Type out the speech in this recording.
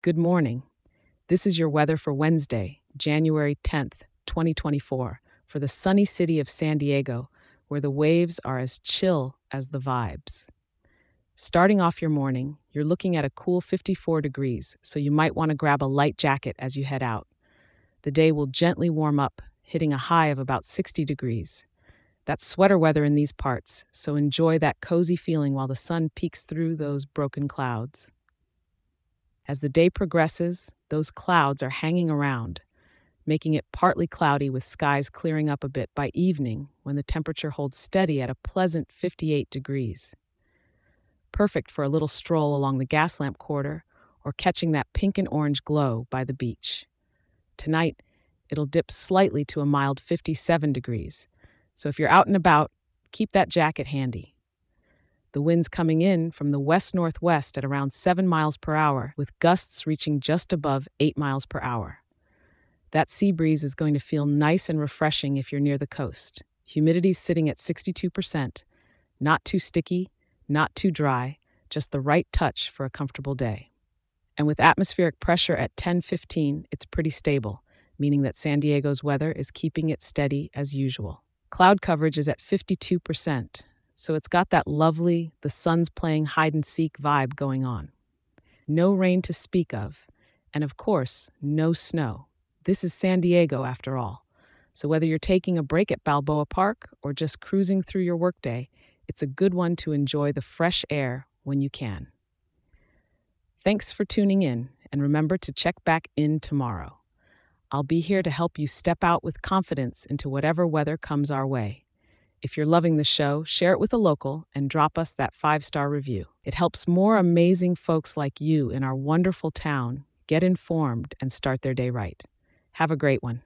Good morning. This is your weather for Wednesday, January 10th, 2024, for the sunny city of San Diego, where the waves are as chill as the vibes. Starting off your morning, you're looking at a cool 54 degrees, so you might want to grab a light jacket as you head out. The day will gently warm up, hitting a high of about 60 degrees. That's sweater weather in these parts, so enjoy that cozy feeling while the sun peeks through those broken clouds. As the day progresses, those clouds are hanging around, making it partly cloudy with skies clearing up a bit by evening when the temperature holds steady at a pleasant 58 degrees. Perfect for a little stroll along the Gaslamp Quarter or catching that pink and orange glow by the beach. Tonight, it'll dip slightly to a mild 57 degrees, so if you're out and about, keep that jacket handy. The wind's coming in from the west northwest at around 7 miles per hour, with gusts reaching just above 8 miles per hour. That sea breeze is going to feel nice and refreshing if you're near the coast. Humidity's sitting at 62%. Not too sticky, not too dry, just the right touch for a comfortable day. And with atmospheric pressure at 1015, it's pretty stable, meaning that San Diego's weather is keeping it steady as usual. Cloud coverage is at 52%, so it's got that lovely, the sun's playing hide and seek vibe going on. No rain to speak of, and of course, no snow. This is San Diego after all. So whether you're taking a break at Balboa Park or just cruising through your workday, it's a good one to enjoy the fresh air when you can. Thanks for tuning in, and remember to check back in tomorrow. I'll be here to help you step out with confidence into whatever weather comes our way. If you're loving the show, share it with a local and drop us that five star review. It helps more amazing folks like you in our wonderful town get informed and start their day right. Have a great one.